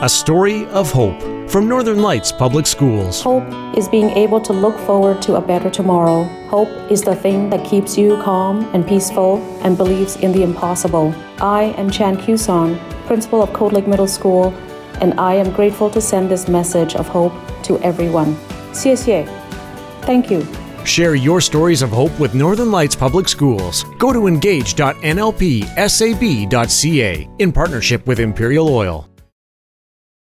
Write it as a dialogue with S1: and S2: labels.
S1: a story of hope from Northern Lights Public Schools.
S2: Hope is being able to look forward to a better tomorrow. Hope is the thing that keeps you calm and peaceful and believes in the impossible. I am Chan Kusong, principal of Cold Lake Middle School, and I am grateful to send this message of hope to everyone. CSA, Thank you.
S1: Share your stories of hope with Northern Lights Public Schools. Go to engage.nlpsab.ca in partnership with Imperial Oil.